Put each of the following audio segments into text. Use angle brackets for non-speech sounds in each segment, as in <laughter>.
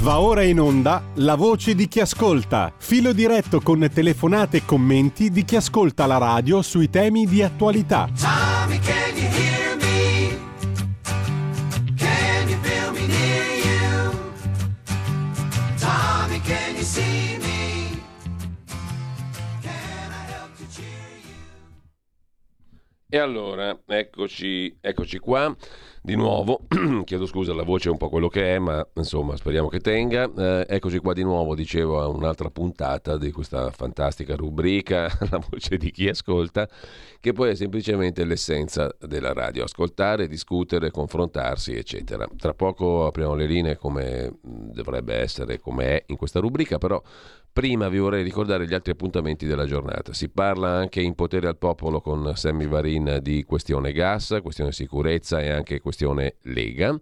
Va ora in onda la voce di chi ascolta. Filo diretto con telefonate e commenti di chi ascolta la radio sui temi di attualità. Tommy, can you hear me? Can you feel me near you? Tommy, can you see me? Can I help to cheer you? E allora, eccoci, eccoci qua. Di nuovo, <clears throat> chiedo scusa, la voce è un po' quello che è, ma insomma speriamo che tenga. Eh, eccoci qua di nuovo, dicevo, a un'altra puntata di questa fantastica rubrica, <laughs> la voce di chi ascolta, che poi è semplicemente l'essenza della radio, ascoltare, discutere, confrontarsi, eccetera. Tra poco apriamo le linee come dovrebbe essere, come è in questa rubrica, però Prima vi vorrei ricordare gli altri appuntamenti della giornata. Si parla anche in potere al popolo con Sammy Varin di questione gas, questione sicurezza e anche questione Lega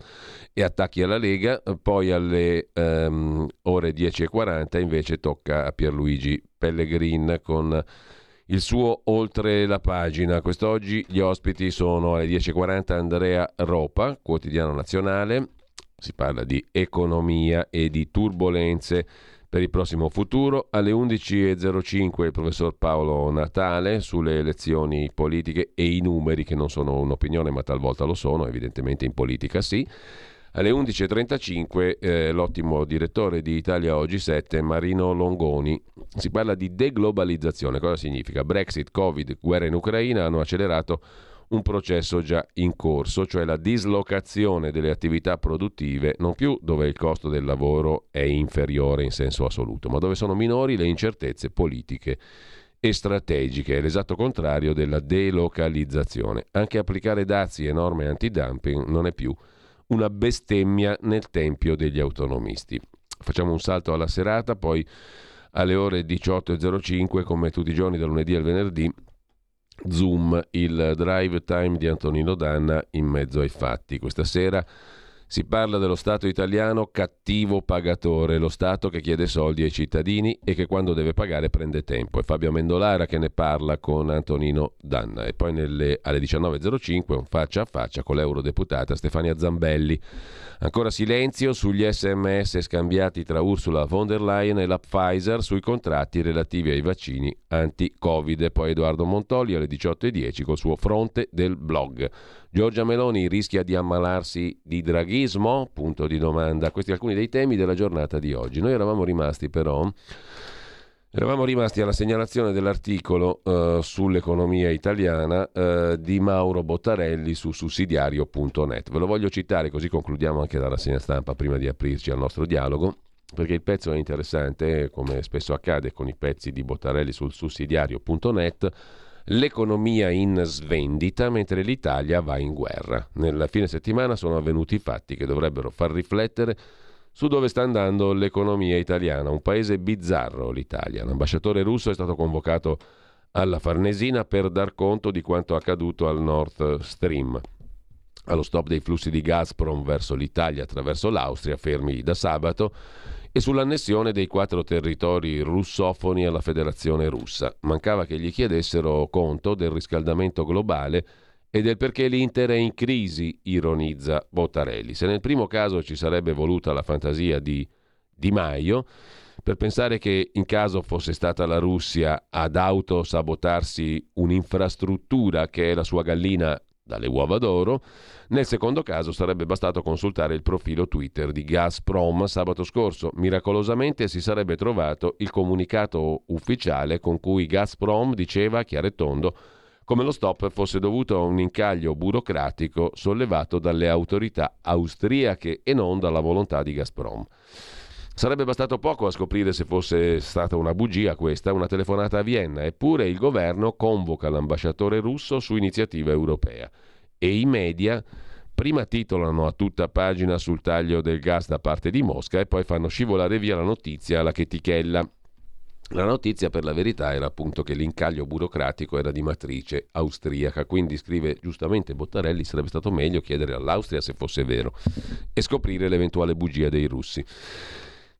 e attacchi alla Lega. Poi alle um, ore 10.40 invece tocca a Pierluigi Pellegrin con il suo Oltre la pagina. Quest'oggi gli ospiti sono alle 10.40 Andrea Ropa, quotidiano nazionale. Si parla di economia e di turbulenze per il prossimo futuro. Alle 11.05 il professor Paolo Natale sulle elezioni politiche e i numeri che non sono un'opinione ma talvolta lo sono, evidentemente in politica sì. Alle 11.35 eh, l'ottimo direttore di Italia Oggi 7, Marino Longoni. Si parla di deglobalizzazione. Cosa significa? Brexit, Covid, guerra in Ucraina hanno accelerato un processo già in corso, cioè la dislocazione delle attività produttive, non più dove il costo del lavoro è inferiore in senso assoluto, ma dove sono minori le incertezze politiche e strategiche, è l'esatto contrario della delocalizzazione. Anche applicare dazi e norme antidumping non è più una bestemmia nel tempio degli autonomisti. Facciamo un salto alla serata, poi alle ore 18.05, come tutti i giorni da lunedì al venerdì, Zoom, il drive time di Antonino Danna in mezzo ai fatti. Questa sera si parla dello Stato italiano cattivo pagatore, lo Stato che chiede soldi ai cittadini e che quando deve pagare prende tempo. È Fabio Amendolara che ne parla con Antonino Danna. E poi nelle, alle 19.05 un faccia a faccia con l'eurodeputata Stefania Zambelli. Ancora silenzio sugli sms scambiati tra Ursula von der Leyen e la Pfizer sui contratti relativi ai vaccini anti-Covid. E poi Edoardo Montoli alle 18.10 col suo fronte del blog. Giorgia Meloni rischia di ammalarsi di draghismo? Punto di domanda. Questi alcuni dei temi della giornata di oggi. Noi eravamo rimasti però Eravamo rimasti alla segnalazione dell'articolo uh, sull'economia italiana uh, di Mauro Bottarelli su sussidiario.net. Ve lo voglio citare così concludiamo anche dalla segna stampa prima di aprirci al nostro dialogo, perché il pezzo è interessante, come spesso accade con i pezzi di Bottarelli sul sussidiario.net l'economia in svendita mentre l'Italia va in guerra. Nella fine settimana sono avvenuti fatti che dovrebbero far riflettere su dove sta andando l'economia italiana, un paese bizzarro l'Italia. L'ambasciatore russo è stato convocato alla Farnesina per dar conto di quanto accaduto al Nord Stream. Allo stop dei flussi di Gazprom verso l'Italia attraverso l'Austria, fermi da sabato, e sull'annessione dei quattro territori russofoni alla Federazione russa. Mancava che gli chiedessero conto del riscaldamento globale e del perché l'Inter è in crisi, ironizza Bottarelli. Se nel primo caso ci sarebbe voluta la fantasia di Di Maio, per pensare che in caso fosse stata la Russia ad autosabotarsi un'infrastruttura che è la sua gallina dalle uova d'oro. Nel secondo caso sarebbe bastato consultare il profilo Twitter di Gazprom sabato scorso. Miracolosamente si sarebbe trovato il comunicato ufficiale con cui Gazprom diceva chiaro e tondo come lo stop fosse dovuto a un incaglio burocratico sollevato dalle autorità austriache e non dalla volontà di Gazprom. Sarebbe bastato poco a scoprire se fosse stata una bugia questa, una telefonata a Vienna, eppure il governo convoca l'ambasciatore russo su iniziativa europea e i media prima titolano a tutta pagina sul taglio del gas da parte di Mosca e poi fanno scivolare via la notizia alla chetichella. La notizia per la verità era appunto che l'incaglio burocratico era di matrice austriaca, quindi scrive giustamente Bottarelli sarebbe stato meglio chiedere all'Austria se fosse vero e scoprire l'eventuale bugia dei russi.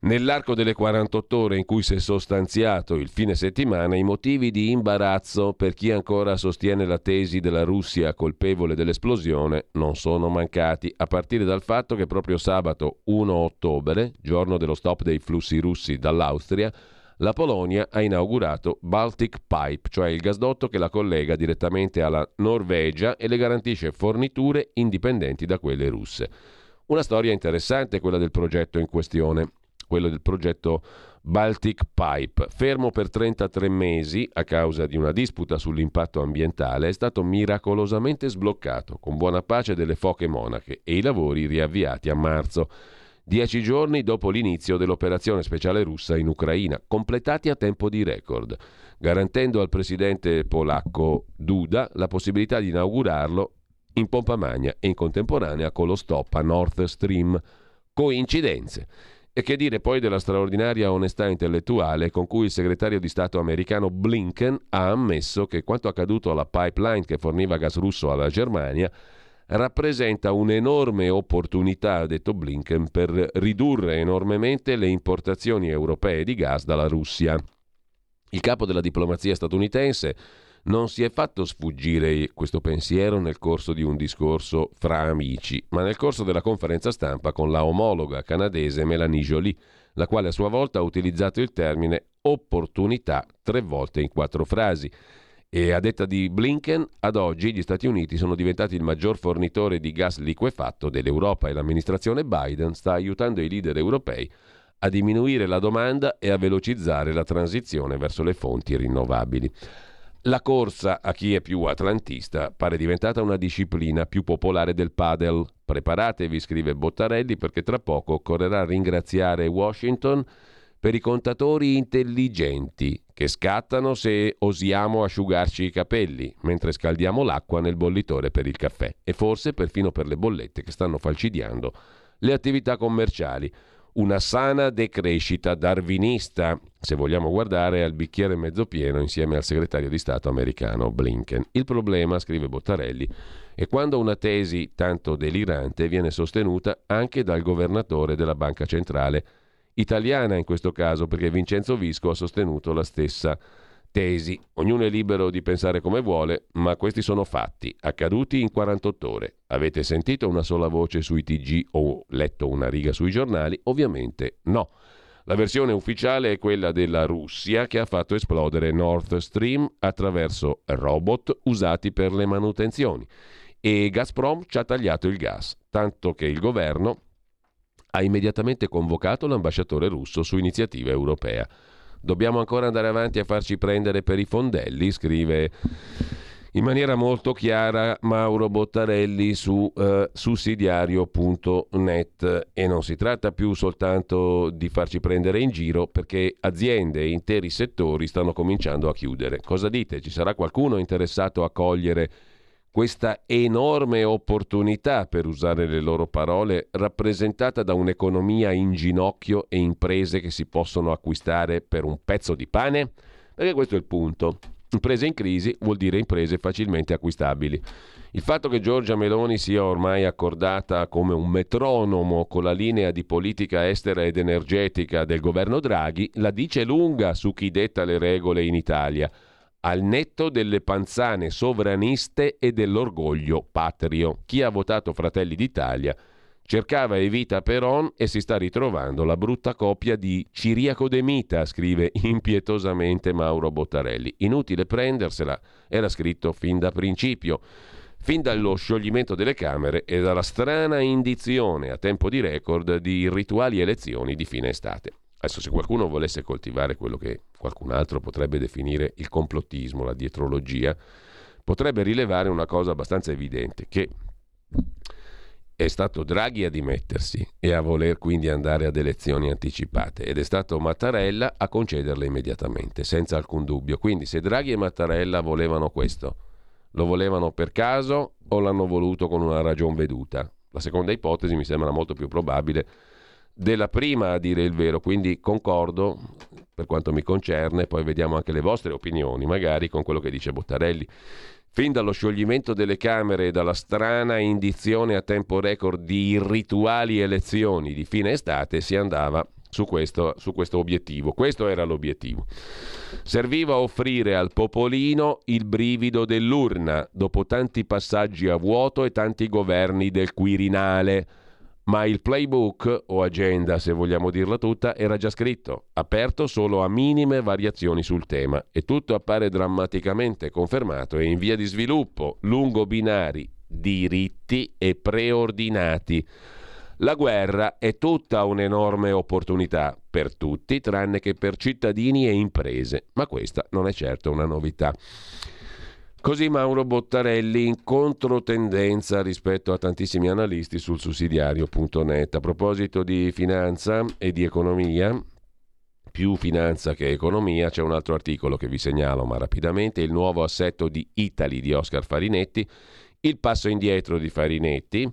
Nell'arco delle 48 ore in cui si è sostanziato il fine settimana, i motivi di imbarazzo per chi ancora sostiene la tesi della Russia colpevole dell'esplosione non sono mancati, a partire dal fatto che proprio sabato 1 ottobre, giorno dello stop dei flussi russi dall'Austria, la Polonia ha inaugurato Baltic Pipe, cioè il gasdotto che la collega direttamente alla Norvegia e le garantisce forniture indipendenti da quelle russe. Una storia interessante quella del progetto in questione, quello del progetto Baltic Pipe, fermo per 33 mesi a causa di una disputa sull'impatto ambientale, è stato miracolosamente sbloccato, con buona pace delle foche monache e i lavori riavviati a marzo dieci giorni dopo l'inizio dell'operazione speciale russa in Ucraina, completati a tempo di record, garantendo al presidente polacco Duda la possibilità di inaugurarlo in pompa magna e in contemporanea con lo stop a Nord Stream. Coincidenze. E che dire poi della straordinaria onestà intellettuale con cui il segretario di Stato americano Blinken ha ammesso che quanto accaduto alla pipeline che forniva gas russo alla Germania rappresenta un'enorme opportunità, ha detto Blinken, per ridurre enormemente le importazioni europee di gas dalla Russia. Il capo della diplomazia statunitense non si è fatto sfuggire questo pensiero nel corso di un discorso fra amici, ma nel corso della conferenza stampa con la omologa canadese Melanie Jolie, la quale a sua volta ha utilizzato il termine opportunità tre volte in quattro frasi. E a detta di Blinken, ad oggi gli Stati Uniti sono diventati il maggior fornitore di gas liquefatto dell'Europa e l'amministrazione Biden sta aiutando i leader europei a diminuire la domanda e a velocizzare la transizione verso le fonti rinnovabili. La corsa a chi è più atlantista pare diventata una disciplina più popolare del padel. Preparatevi, scrive Bottarelli, perché tra poco occorrerà ringraziare Washington per i contatori intelligenti che scattano se osiamo asciugarci i capelli mentre scaldiamo l'acqua nel bollitore per il caffè e forse perfino per le bollette che stanno falcidiando le attività commerciali. Una sana decrescita darwinista, se vogliamo guardare al bicchiere mezzo pieno insieme al segretario di Stato americano Blinken. Il problema, scrive Bottarelli, è quando una tesi tanto delirante viene sostenuta anche dal governatore della Banca Centrale italiana in questo caso, perché Vincenzo Visco ha sostenuto la stessa tesi. Ognuno è libero di pensare come vuole, ma questi sono fatti, accaduti in 48 ore. Avete sentito una sola voce sui TG o letto una riga sui giornali? Ovviamente no. La versione ufficiale è quella della Russia che ha fatto esplodere Nord Stream attraverso robot usati per le manutenzioni e Gazprom ci ha tagliato il gas, tanto che il governo ha immediatamente convocato l'ambasciatore russo su iniziativa europea. Dobbiamo ancora andare avanti a farci prendere per i fondelli, scrive in maniera molto chiara Mauro Bottarelli su eh, sussidiario.net e non si tratta più soltanto di farci prendere in giro perché aziende e interi settori stanno cominciando a chiudere. Cosa dite? Ci sarà qualcuno interessato a cogliere questa enorme opportunità, per usare le loro parole, rappresentata da un'economia in ginocchio e imprese che si possono acquistare per un pezzo di pane? Perché questo è il punto. Imprese in crisi vuol dire imprese facilmente acquistabili. Il fatto che Giorgia Meloni sia ormai accordata come un metronomo con la linea di politica estera ed energetica del governo Draghi la dice lunga su chi detta le regole in Italia al netto delle panzane sovraniste e dell'orgoglio patrio. Chi ha votato Fratelli d'Italia cercava Evita Peron e si sta ritrovando la brutta coppia di Ciriaco De Mita, scrive impietosamente Mauro Bottarelli. Inutile prendersela, era scritto fin da principio. Fin dallo scioglimento delle Camere e dalla strana indizione a tempo di record di rituali elezioni di fine estate. Adesso se qualcuno volesse coltivare quello che qualcun altro potrebbe definire il complottismo, la dietrologia, potrebbe rilevare una cosa abbastanza evidente, che è stato Draghi a dimettersi e a voler quindi andare ad elezioni anticipate ed è stato Mattarella a concederle immediatamente, senza alcun dubbio. Quindi se Draghi e Mattarella volevano questo, lo volevano per caso o l'hanno voluto con una ragion veduta? La seconda ipotesi mi sembra molto più probabile della prima a dire il vero, quindi concordo per quanto mi concerne, poi vediamo anche le vostre opinioni, magari con quello che dice Bottarelli. Fin dallo scioglimento delle Camere e dalla strana indizione a tempo record di irrituali elezioni di fine estate si andava su questo, su questo obiettivo. Questo era l'obiettivo. Serviva a offrire al popolino il brivido dell'urna, dopo tanti passaggi a vuoto e tanti governi del Quirinale. Ma il playbook, o agenda se vogliamo dirla tutta, era già scritto, aperto solo a minime variazioni sul tema e tutto appare drammaticamente confermato e in via di sviluppo, lungo binari, diritti e preordinati. La guerra è tutta un'enorme opportunità per tutti, tranne che per cittadini e imprese, ma questa non è certo una novità. Così Mauro Bottarelli in controtendenza rispetto a tantissimi analisti sul sussidiario.net. A proposito di finanza e di economia, più finanza che economia, c'è un altro articolo che vi segnalo ma rapidamente, il nuovo assetto di Italy di Oscar Farinetti il passo indietro di Farinetti,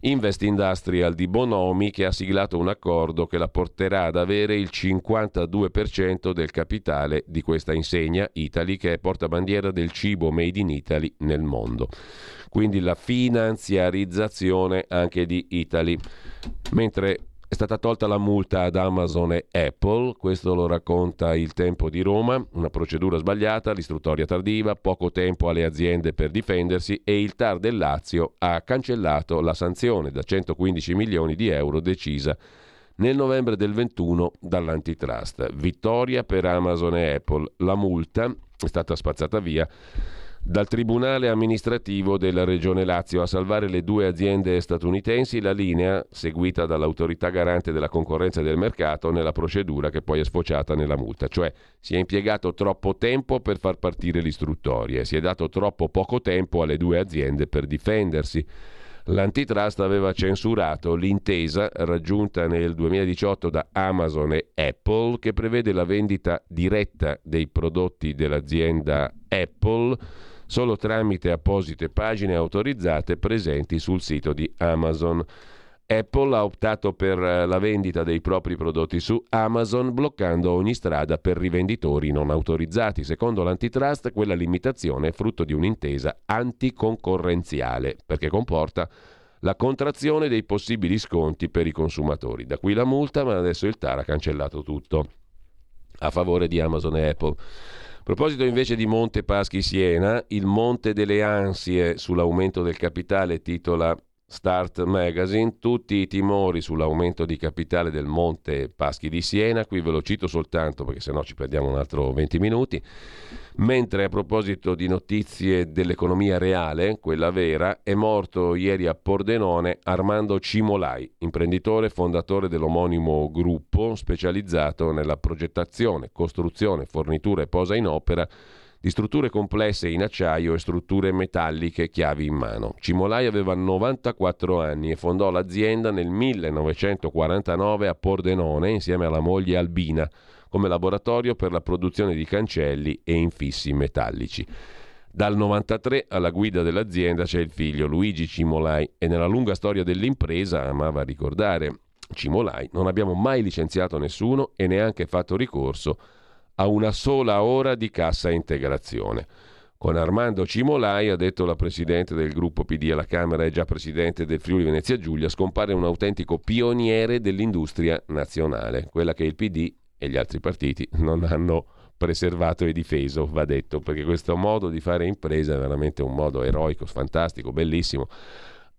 Invest Industrial di Bonomi che ha siglato un accordo che la porterà ad avere il 52% del capitale di questa insegna Italy che è portabandiera del cibo made in Italy nel mondo. Quindi la finanziarizzazione anche di Italy. Mentre è stata tolta la multa ad Amazon e Apple, questo lo racconta il Tempo di Roma, una procedura sbagliata, l'istruttoria tardiva, poco tempo alle aziende per difendersi e il TAR del Lazio ha cancellato la sanzione da 115 milioni di euro decisa nel novembre del 21 dall'antitrust. Vittoria per Amazon e Apple. La multa è stata spazzata via dal Tribunale amministrativo della Regione Lazio a salvare le due aziende statunitensi la linea seguita dall'autorità garante della concorrenza e del mercato nella procedura che poi è sfociata nella multa, cioè si è impiegato troppo tempo per far partire l'istruttoria e si è dato troppo poco tempo alle due aziende per difendersi. L'antitrust aveva censurato l'intesa raggiunta nel 2018 da Amazon e Apple che prevede la vendita diretta dei prodotti dell'azienda Apple solo tramite apposite pagine autorizzate presenti sul sito di Amazon. Apple ha optato per eh, la vendita dei propri prodotti su Amazon bloccando ogni strada per rivenditori non autorizzati. Secondo l'antitrust quella limitazione è frutto di un'intesa anticoncorrenziale perché comporta la contrazione dei possibili sconti per i consumatori. Da qui la multa, ma adesso il TAR ha cancellato tutto a favore di Amazon e Apple. A proposito invece di Monte Paschi Siena, il Monte delle Ansie sull'aumento del capitale titola Start Magazine, tutti i timori sull'aumento di capitale del Monte Paschi di Siena, qui ve lo cito soltanto perché sennò ci perdiamo un altro 20 minuti. Mentre a proposito di notizie dell'economia reale, quella vera, è morto ieri a Pordenone Armando Cimolai, imprenditore fondatore dell'omonimo gruppo specializzato nella progettazione, costruzione, fornitura e posa in opera di strutture complesse in acciaio e strutture metalliche chiavi in mano. Cimolai aveva 94 anni e fondò l'azienda nel 1949 a Pordenone insieme alla moglie Albina come laboratorio per la produzione di cancelli e infissi metallici. Dal 93 alla guida dell'azienda c'è il figlio Luigi Cimolai e nella lunga storia dell'impresa, amava ricordare Cimolai, non abbiamo mai licenziato nessuno e neanche fatto ricorso a una sola ora di cassa integrazione. Con Armando Cimolai, ha detto la presidente del gruppo PD alla Camera e già presidente del Friuli Venezia Giulia, scompare un autentico pioniere dell'industria nazionale, quella che il PD e gli altri partiti non hanno preservato e difeso, va detto, perché questo modo di fare impresa è veramente un modo eroico, fantastico, bellissimo,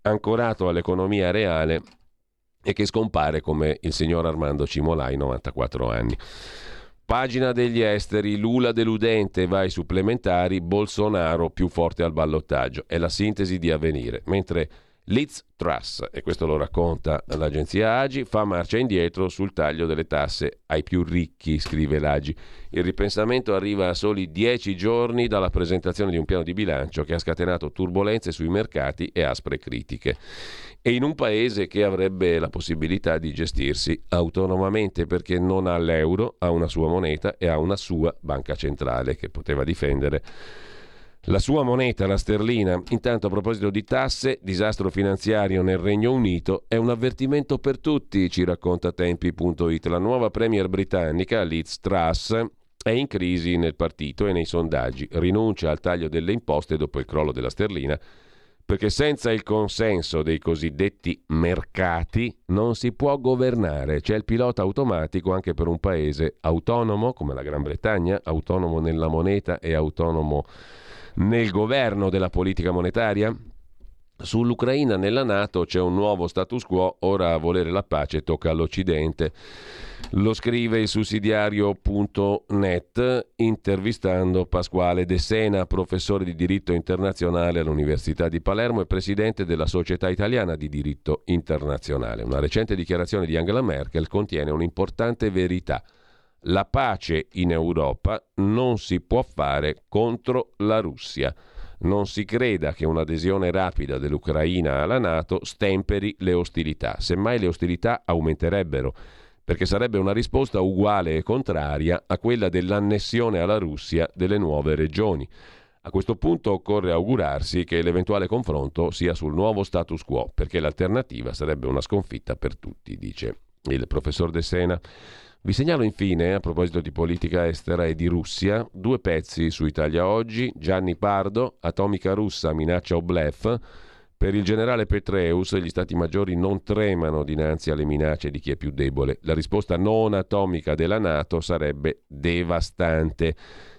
ancorato all'economia reale e che scompare come il signor Armando Cimolai, 94 anni. Pagina degli esteri, Lula deludente, vai supplementari, Bolsonaro più forte al ballottaggio. È la sintesi di avvenire. Mentre Liz Truss, e questo lo racconta l'agenzia Agi, fa marcia indietro sul taglio delle tasse ai più ricchi, scrive l'Agi. Il ripensamento arriva a soli dieci giorni dalla presentazione di un piano di bilancio che ha scatenato turbulenze sui mercati e aspre critiche. E in un paese che avrebbe la possibilità di gestirsi autonomamente perché non ha l'euro, ha una sua moneta e ha una sua banca centrale che poteva difendere la sua moneta, la sterlina. Intanto a proposito di tasse, disastro finanziario nel Regno Unito è un avvertimento per tutti, ci racconta tempi.it. La nuova premier britannica, Liz Truss, è in crisi nel partito e nei sondaggi. Rinuncia al taglio delle imposte dopo il crollo della sterlina perché senza il consenso dei cosiddetti mercati non si può governare. C'è il pilota automatico anche per un paese autonomo come la Gran Bretagna, autonomo nella moneta e autonomo nel governo della politica monetaria. Sull'Ucraina nella Nato c'è un nuovo status quo, ora a volere la pace tocca all'Occidente. Lo scrive il sussidiario.net intervistando Pasquale De Sena, professore di diritto internazionale all'Università di Palermo e presidente della Società Italiana di Diritto Internazionale. Una recente dichiarazione di Angela Merkel contiene un'importante verità. La pace in Europa non si può fare contro la Russia. Non si creda che un'adesione rapida dell'Ucraina alla Nato stemperi le ostilità, semmai le ostilità aumenterebbero perché sarebbe una risposta uguale e contraria a quella dell'annessione alla Russia delle nuove regioni. A questo punto occorre augurarsi che l'eventuale confronto sia sul nuovo status quo, perché l'alternativa sarebbe una sconfitta per tutti, dice il professor De Sena. Vi segnalo infine, a proposito di politica estera e di Russia, due pezzi su Italia Oggi. Gianni Pardo, atomica russa minaccia o blef. Per il generale Petreus gli stati maggiori non tremano dinanzi alle minacce di chi è più debole. La risposta non atomica della Nato sarebbe devastante.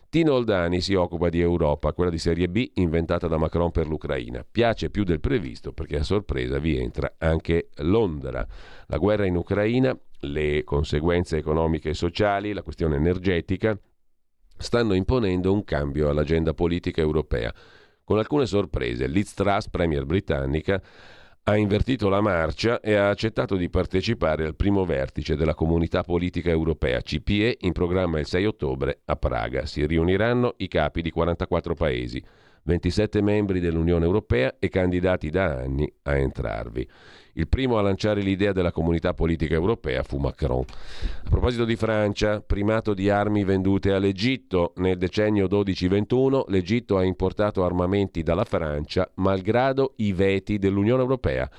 Tino Oldani si occupa di Europa, quella di serie B inventata da Macron per l'Ucraina. Piace più del previsto perché a sorpresa vi entra anche Londra. La guerra in Ucraina, le conseguenze economiche e sociali, la questione energetica stanno imponendo un cambio all'agenda politica europea con alcune sorprese. Liz Truss, premier britannica, ha invertito la marcia e ha accettato di partecipare al primo vertice della comunità politica europea CPE in programma il 6 ottobre a Praga. Si riuniranno i capi di 44 paesi, 27 membri dell'Unione Europea e candidati da anni a entrarvi. Il primo a lanciare l'idea della comunità politica europea fu Macron. A proposito di Francia, primato di armi vendute all'Egitto, nel decennio 12-21 l'Egitto ha importato armamenti dalla Francia malgrado i veti dell'Unione Europea.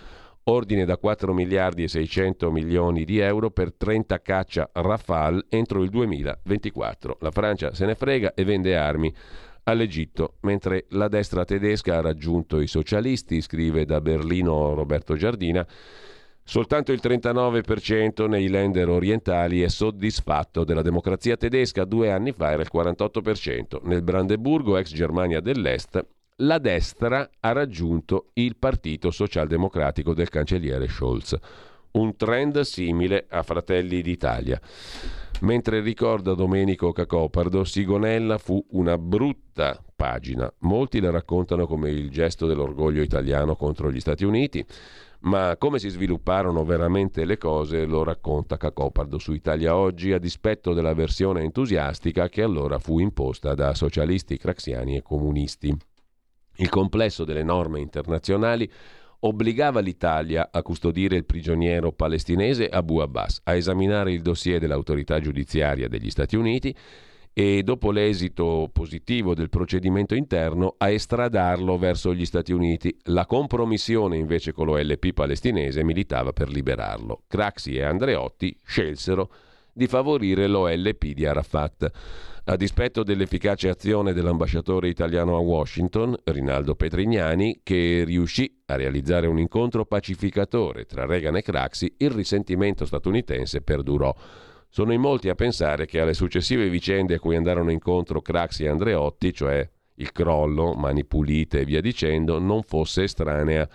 Ordine da 4 miliardi e 600 milioni di euro per 30 caccia Rafale entro il 2024. La Francia se ne frega e vende armi all'Egitto, mentre la destra tedesca ha raggiunto i socialisti, scrive da Berlino Roberto Giardina. Soltanto il 39% nei lender orientali è soddisfatto della democrazia tedesca, due anni fa era il 48%. Nel Brandeburgo, ex Germania dell'Est, la destra ha raggiunto il partito socialdemocratico del cancelliere Scholz, un trend simile a Fratelli d'Italia. Mentre ricorda Domenico Cacopardo, Sigonella fu una brutta pagina. Molti la raccontano come il gesto dell'orgoglio italiano contro gli Stati Uniti, ma come si svilupparono veramente le cose lo racconta Cacopardo su Italia Oggi a dispetto della versione entusiastica che allora fu imposta da socialisti craxiani e comunisti. Il complesso delle norme internazionali obbligava l'Italia a custodire il prigioniero palestinese Abu Abbas, a esaminare il dossier dell'autorità giudiziaria degli Stati Uniti e dopo l'esito positivo del procedimento interno a estradarlo verso gli Stati Uniti. La compromissione invece con l'OLP palestinese militava per liberarlo. Craxi e Andreotti scelsero di favorire l'OLP di Arafat. A dispetto dell'efficace azione dell'ambasciatore italiano a Washington, Rinaldo Petrignani, che riuscì a realizzare un incontro pacificatore tra Reagan e Craxi, il risentimento statunitense perdurò. Sono in molti a pensare che alle successive vicende a cui andarono incontro Craxi e Andreotti, cioè il crollo, mani pulite e via dicendo, non fosse estranea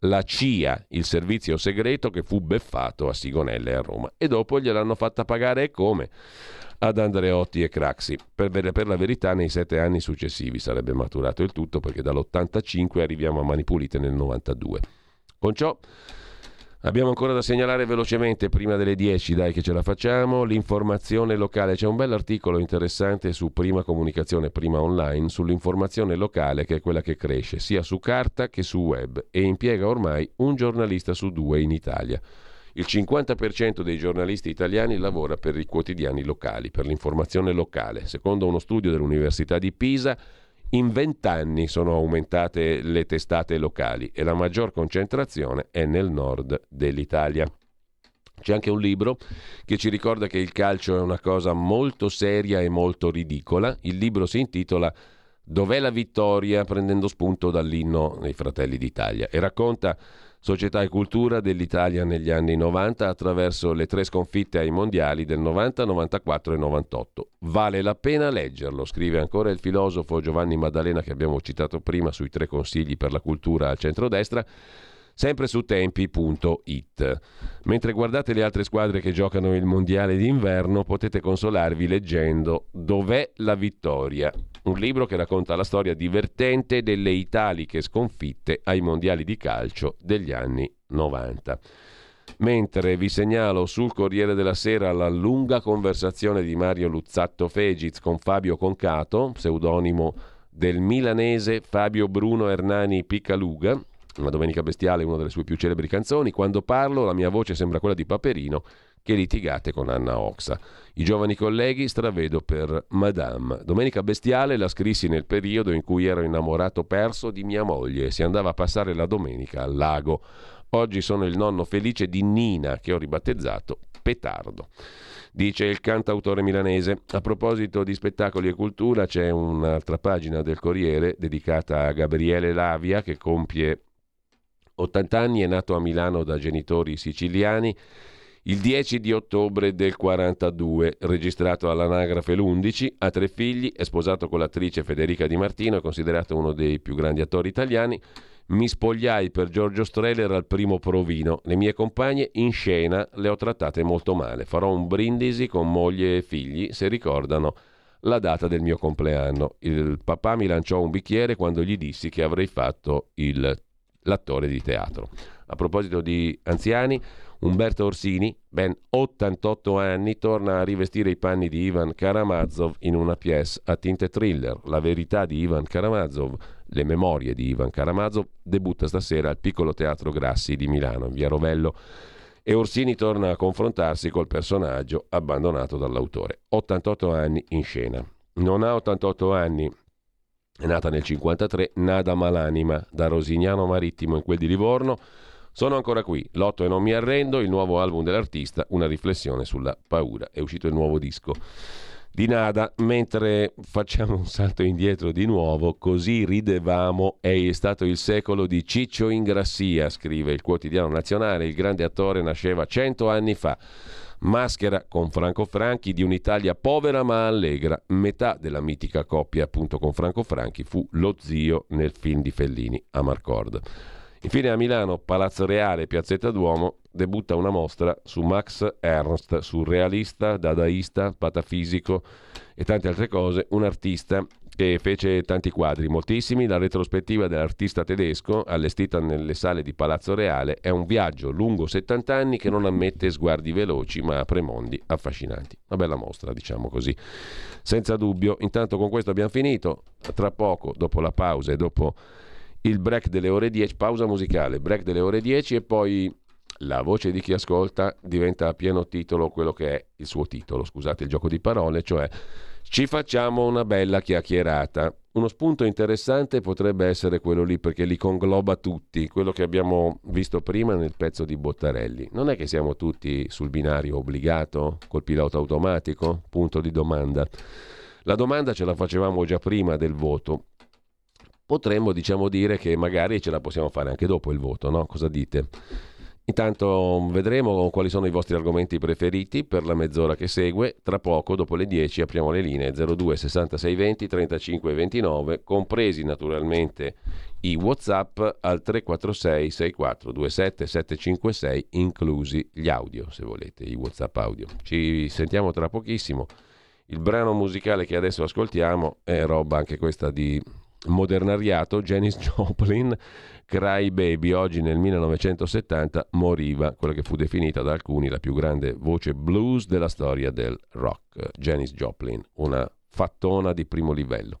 la CIA, il servizio segreto che fu beffato a Sigonella e a Roma. E dopo gliel'hanno fatta pagare come? ad Andreotti e Craxi. Per, per, la verità, nei sette anni successivi sarebbe maturato il tutto perché dall'85 arriviamo a Mani Pulite nel 92. Con ciò abbiamo ancora da segnalare velocemente, prima delle 10, dai che ce la facciamo, l'informazione locale. C'è un bell'articolo interessante su Prima Comunicazione, Prima Online, sull'informazione locale che è quella che cresce sia su carta che su web e impiega ormai un giornalista su due in Italia. Il 50% dei giornalisti italiani lavora per i quotidiani locali, per l'informazione locale. Secondo uno studio dell'Università di Pisa, in vent'anni sono aumentate le testate locali e la maggior concentrazione è nel nord dell'Italia. C'è anche un libro che ci ricorda che il calcio è una cosa molto seria e molto ridicola. Il libro si intitola Dov'è la vittoria? prendendo spunto dall'inno dei Fratelli d'Italia e racconta società e cultura dell'Italia negli anni 90 attraverso le tre sconfitte ai mondiali del 90, 94 e 98. Vale la pena leggerlo, scrive ancora il filosofo Giovanni Maddalena che abbiamo citato prima sui tre consigli per la cultura al centrodestra sempre su tempi.it. Mentre guardate le altre squadre che giocano il mondiale d'inverno, potete consolarvi leggendo Dov'è la vittoria? Un libro che racconta la storia divertente delle italiche sconfitte ai mondiali di calcio degli anni 90. Mentre vi segnalo sul Corriere della Sera la lunga conversazione di Mario Luzzatto Fegiz con Fabio Concato, pseudonimo del milanese Fabio Bruno Hernani Piccaluga, una domenica bestiale, una delle sue più celebri canzoni. Quando parlo la mia voce sembra quella di Paperino che litigate con Anna Oxa. I giovani colleghi stravedo per Madame. Domenica bestiale la scrissi nel periodo in cui ero innamorato perso di mia moglie e si andava a passare la domenica al lago. Oggi sono il nonno felice di Nina che ho ribattezzato Petardo. Dice il cantautore milanese. A proposito di spettacoli e cultura, c'è un'altra pagina del Corriere dedicata a Gabriele Lavia che compie 80 anni, è nato a Milano da genitori siciliani. Il 10 di ottobre del 42, registrato all'anagrafe l'11, ha tre figli, è sposato con l'attrice Federica Di Martino, è considerato uno dei più grandi attori italiani. Mi spogliai per Giorgio Streller al primo provino. Le mie compagne in scena le ho trattate molto male. Farò un brindisi con moglie e figli se ricordano la data del mio compleanno. Il papà mi lanciò un bicchiere quando gli dissi che avrei fatto il l'attore di teatro. A proposito di anziani, Umberto Orsini, ben 88 anni, torna a rivestire i panni di Ivan Karamazov in una pièce a tinte thriller. La verità di Ivan Karamazov, le memorie di Ivan Karamazov, debutta stasera al Piccolo Teatro Grassi di Milano, in via Rovello, e Orsini torna a confrontarsi col personaggio abbandonato dall'autore. 88 anni in scena. Non ha 88 anni è nata nel 1953, Nada Malanima, da Rosignano Marittimo in quel di Livorno. Sono ancora qui, lotto e non mi arrendo, il nuovo album dell'artista, una riflessione sulla paura. È uscito il nuovo disco di Nada, mentre facciamo un salto indietro di nuovo, così ridevamo, è stato il secolo di Ciccio Ingrassia, scrive il quotidiano nazionale, il grande attore nasceva cento anni fa maschera con Franco Franchi di un'Italia povera ma allegra. Metà della mitica coppia appunto con Franco Franchi fu lo zio nel film di Fellini, Amarcord. Infine a Milano, Palazzo Reale, Piazzetta Duomo, debutta una mostra su Max Ernst, surrealista, dadaista, patafisico e tante altre cose, un artista che fece tanti quadri, moltissimi. La retrospettiva dell'artista tedesco, allestita nelle sale di Palazzo Reale, è un viaggio lungo 70 anni che non ammette sguardi veloci, ma apre mondi affascinanti. Una bella mostra, diciamo così. Senza dubbio. Intanto con questo abbiamo finito. Tra poco, dopo la pausa e dopo il break delle ore 10, pausa musicale, break delle ore 10 e poi la voce di chi ascolta diventa a pieno titolo quello che è il suo titolo, scusate il gioco di parole, cioè ci facciamo una bella chiacchierata. Uno spunto interessante potrebbe essere quello lì perché li congloba tutti, quello che abbiamo visto prima nel pezzo di Bottarelli. Non è che siamo tutti sul binario obbligato col pilota automatico? Punto di domanda. La domanda ce la facevamo già prima del voto. Potremmo, diciamo, dire che magari ce la possiamo fare anche dopo il voto, no? Cosa dite? Intanto vedremo quali sono i vostri argomenti preferiti per la mezz'ora che segue. Tra poco, dopo le 10, apriamo le linee 02 66 20 35 29, compresi naturalmente i WhatsApp al 346 64 27 756, inclusi gli audio, se volete, i WhatsApp audio. Ci sentiamo tra pochissimo. Il brano musicale che adesso ascoltiamo è roba anche questa di modernariato, Janis <laughs> Joplin Cry Baby oggi nel 1970 moriva quella che fu definita da alcuni la più grande voce blues della storia del rock, Janis Joplin, una fattona di primo livello.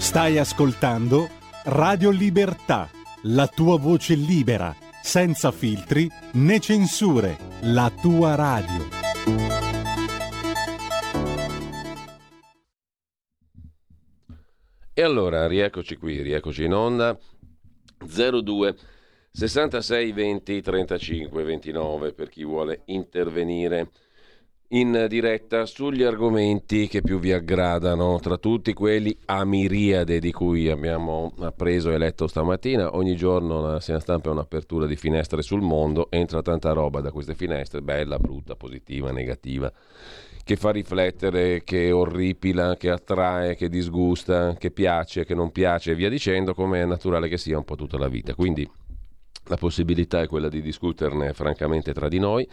Stai ascoltando Radio Libertà, la tua voce libera, senza filtri né censure, la tua radio. E allora, rieccoci qui, rieccoci in onda. 02 66 20 35 29 per chi vuole intervenire in diretta sugli argomenti che più vi aggradano, tra tutti quelli a miriade di cui abbiamo appreso e letto stamattina. Ogni giorno la Sena Stampa è un'apertura di finestre sul mondo, entra tanta roba da queste finestre, bella, brutta, positiva, negativa, che fa riflettere, che orripila, che attrae, che disgusta, che piace, che non piace e via dicendo, come è naturale che sia un po' tutta la vita. Quindi la possibilità è quella di discuterne francamente tra di noi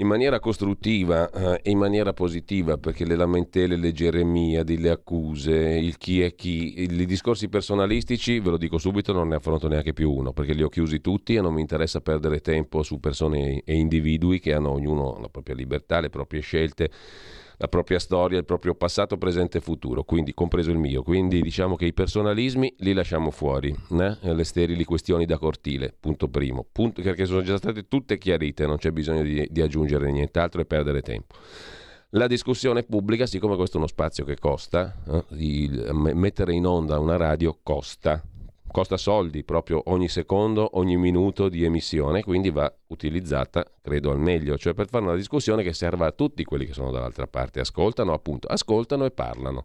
in maniera costruttiva eh, e in maniera positiva, perché le lamentele, le geremie, le accuse, il chi è chi, i discorsi personalistici, ve lo dico subito, non ne affronto neanche più uno, perché li ho chiusi tutti e non mi interessa perdere tempo su persone e individui che hanno ognuno la propria libertà, le proprie scelte, la propria storia, il proprio passato, presente e futuro, quindi compreso il mio. Quindi diciamo che i personalismi li lasciamo fuori, né? le sterili questioni da cortile, punto primo, punto, perché sono già state tutte chiarite, non c'è bisogno di, di aggiungere nient'altro e perdere tempo. La discussione pubblica, siccome questo è uno spazio che costa, eh, m- mettere in onda una radio costa, costa soldi proprio ogni secondo, ogni minuto di emissione, quindi va utilizzata, credo, al meglio, cioè per fare una discussione che serva a tutti quelli che sono dall'altra parte, ascoltano appunto, ascoltano e parlano.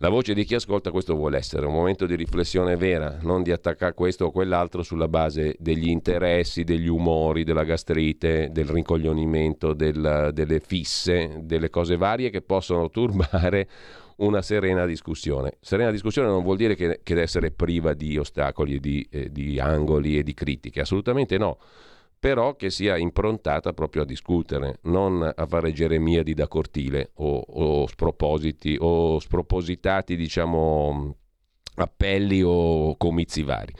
La voce di chi ascolta questo vuole essere un momento di riflessione vera, non di attaccare questo o quell'altro sulla base degli interessi, degli umori, della gastrite, del rincoglionimento, del- delle fisse, delle cose varie che possono <laughs> turbare una serena discussione. Serena discussione non vuol dire che, che essere priva di ostacoli, di, eh, di angoli e di critiche, assolutamente no però che sia improntata proprio a discutere, non a fare geremiadi da cortile o, o spropositi o spropositati, diciamo, appelli o comizi vari.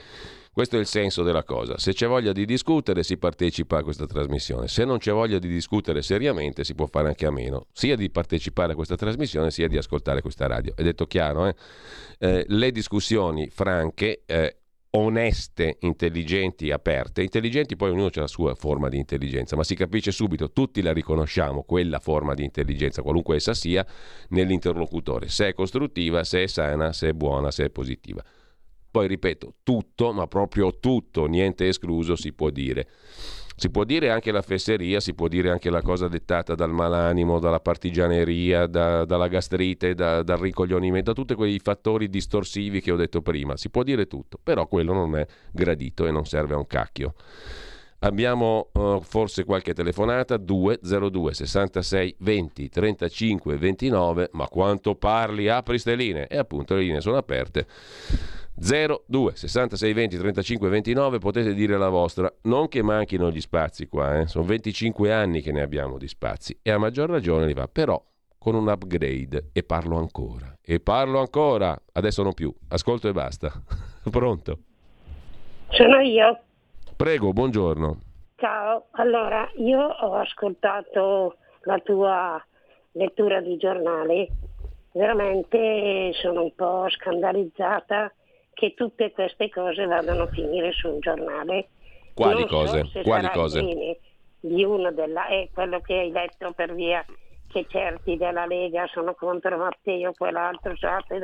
Questo è il senso della cosa. Se c'è voglia di discutere, si partecipa a questa trasmissione. Se non c'è voglia di discutere seriamente, si può fare anche a meno, sia di partecipare a questa trasmissione, sia di ascoltare questa radio. È detto chiaro, eh? Eh, le discussioni franche, eh, oneste, intelligenti, aperte. Intelligenti poi ognuno ha la sua forma di intelligenza, ma si capisce subito, tutti la riconosciamo, quella forma di intelligenza, qualunque essa sia, nell'interlocutore, se è costruttiva, se è sana, se è buona, se è positiva. Poi ripeto, tutto, ma proprio tutto, niente escluso, si può dire. Si può dire anche la fesseria, si può dire anche la cosa dettata dal malanimo, dalla partigianeria, da- dalla gastrite, da- dal ricoglionimento, da tutti quei fattori distorsivi che ho detto prima. Si può dire tutto, però quello non è gradito e non serve a un cacchio. Abbiamo eh, forse qualche telefonata 202 66 20 35 29, ma quanto parli? Apri ste linee e appunto le linee sono aperte. 02 66 20 35 29 potete dire la vostra non che manchino gli spazi qua eh. sono 25 anni che ne abbiamo di spazi e a maggior ragione li va però con un upgrade e parlo ancora e parlo ancora adesso non più ascolto e basta <laughs> pronto Sono io. prego buongiorno Ciao. Allora, io ho ascoltato la tua lettura di giornali. Veramente sono un po' scandalizzata che tutte queste cose vadano a finire su un giornale. Quali Non so cose? se Quali cose? Di uno della, è quello che hai letto per via che certi della Lega sono contro Matteo, quell'altro Sartre,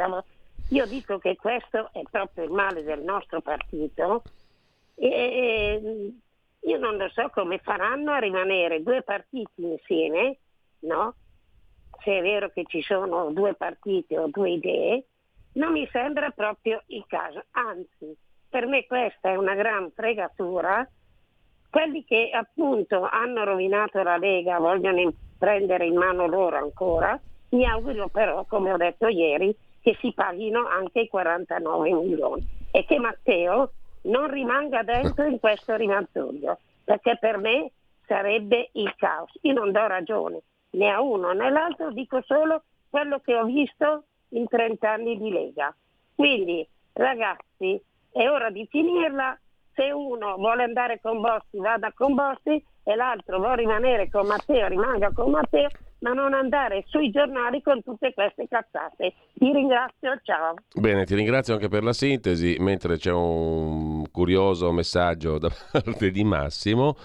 Io dico che questo è proprio il male del nostro partito e e io non lo so come faranno a rimanere due partiti insieme, no? Se è vero che ci sono due partiti o due idee, non mi sembra proprio il caso. Anzi, per me questa è una gran fregatura. Quelli che appunto hanno rovinato la Lega vogliono prendere in mano loro ancora. Mi auguro però, come ho detto ieri, che si paghino anche i 49 milioni e che Matteo non rimanga dentro in questo rimanzoglio, perché per me sarebbe il caos. Io non do ragione né a uno né all'altro, dico solo quello che ho visto in 30 anni di Lega. Quindi, ragazzi, è ora di finirla. Se uno vuole andare con Bossi, vada con Bossi e l'altro vuole rimanere con Matteo, rimanga con Matteo, ma non andare sui giornali con tutte queste cazzate. Ti ringrazio, ciao. Bene, ti ringrazio anche per la sintesi, mentre c'è un curioso messaggio da <laughs> parte di Massimo.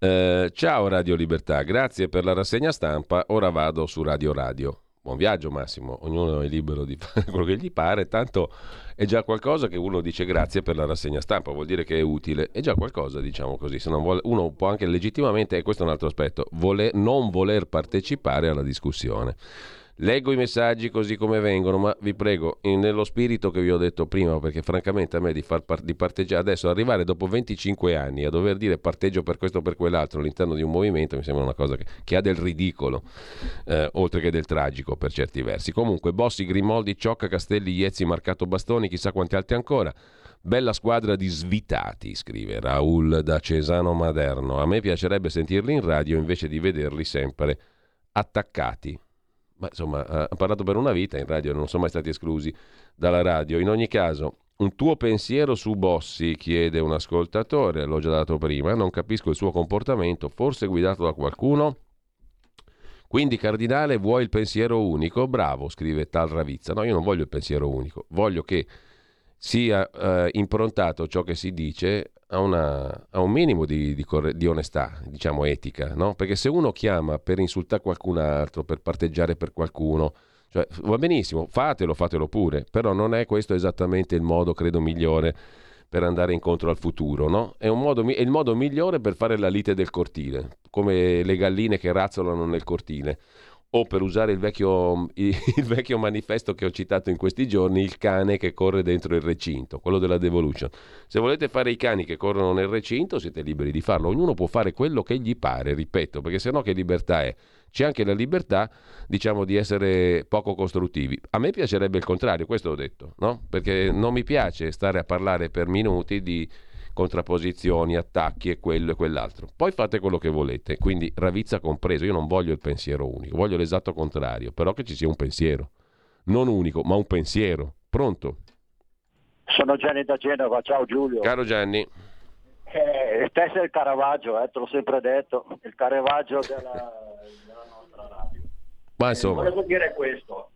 Eh, ciao Radio Libertà, grazie per la rassegna stampa, ora vado su Radio Radio. Buon viaggio Massimo, ognuno è libero di <laughs> fare quello che gli pare, tanto è già qualcosa che uno dice grazie per la rassegna stampa, vuol dire che è utile, è già qualcosa diciamo così, se non vuole, uno può anche legittimamente, e questo è un altro aspetto, voler- non voler partecipare alla discussione. Leggo i messaggi così come vengono, ma vi prego, nello spirito che vi ho detto prima, perché francamente a me di, far par- di parteggiare adesso, arrivare dopo 25 anni a dover dire parteggio per questo o per quell'altro all'interno di un movimento, mi sembra una cosa che, che ha del ridicolo, eh, oltre che del tragico per certi versi. Comunque, Bossi, Grimoldi, Ciocca, Castelli, Iezzi, Marcato Bastoni, chissà quanti altri ancora. Bella squadra di svitati, scrive Raul da Cesano Maderno. A me piacerebbe sentirli in radio invece di vederli sempre attaccati. Ma insomma, ha ha parlato per una vita in radio, non sono mai stati esclusi dalla radio. In ogni caso, un tuo pensiero su Bossi, chiede un ascoltatore, l'ho già dato prima, non capisco il suo comportamento, forse guidato da qualcuno. Quindi, Cardinale, vuoi il pensiero unico? Bravo, scrive tal Ravizza. No, io non voglio il pensiero unico, voglio che sia eh, improntato ciò che si dice a, una- a un minimo di, di corre- di onestà, diciamo etica, no? Perché se uno chiama per insultare qualcun altro, per parteggiare per qualcuno, cioè, va benissimo, fatelo, fatelo pure, però non è questo esattamente il modo, credo, migliore per andare incontro al futuro, no? È, modo è il modo migliore per fare la lite del cortile, come le galline che razzolano nel cortile. O per usare il vecchio, <laughs> il vecchio manifesto che ho citato in questi giorni, il cane che corre dentro il recinto, quello della devolution. Se volete fare i cani che corrono nel recinto, siete liberi di farlo. Ognuno può fare quello che gli pare, ripeto, perché sennò che libertà è? C'è anche la libertà, diciamo, di essere poco costruttivi. A me piacerebbe il contrario, questo ho detto, no? Perché non mi piace stare a parlare per minuti di contrapposizioni, attacchi e quello e quell'altro. Poi fate quello che volete, quindi Ravizza compreso, io non voglio il pensiero unico, voglio l'esatto contrario, però che ci sia un pensiero, non unico, ma un pensiero. Pronto? Sono Gianni da Genova, ciao Giulio. Caro Gianni, Eh, te sei il Caravaggio, eh, te l'ho sempre detto, il Caravaggio della, della nostra radio. ma Eh, insomma, volevo dire questo.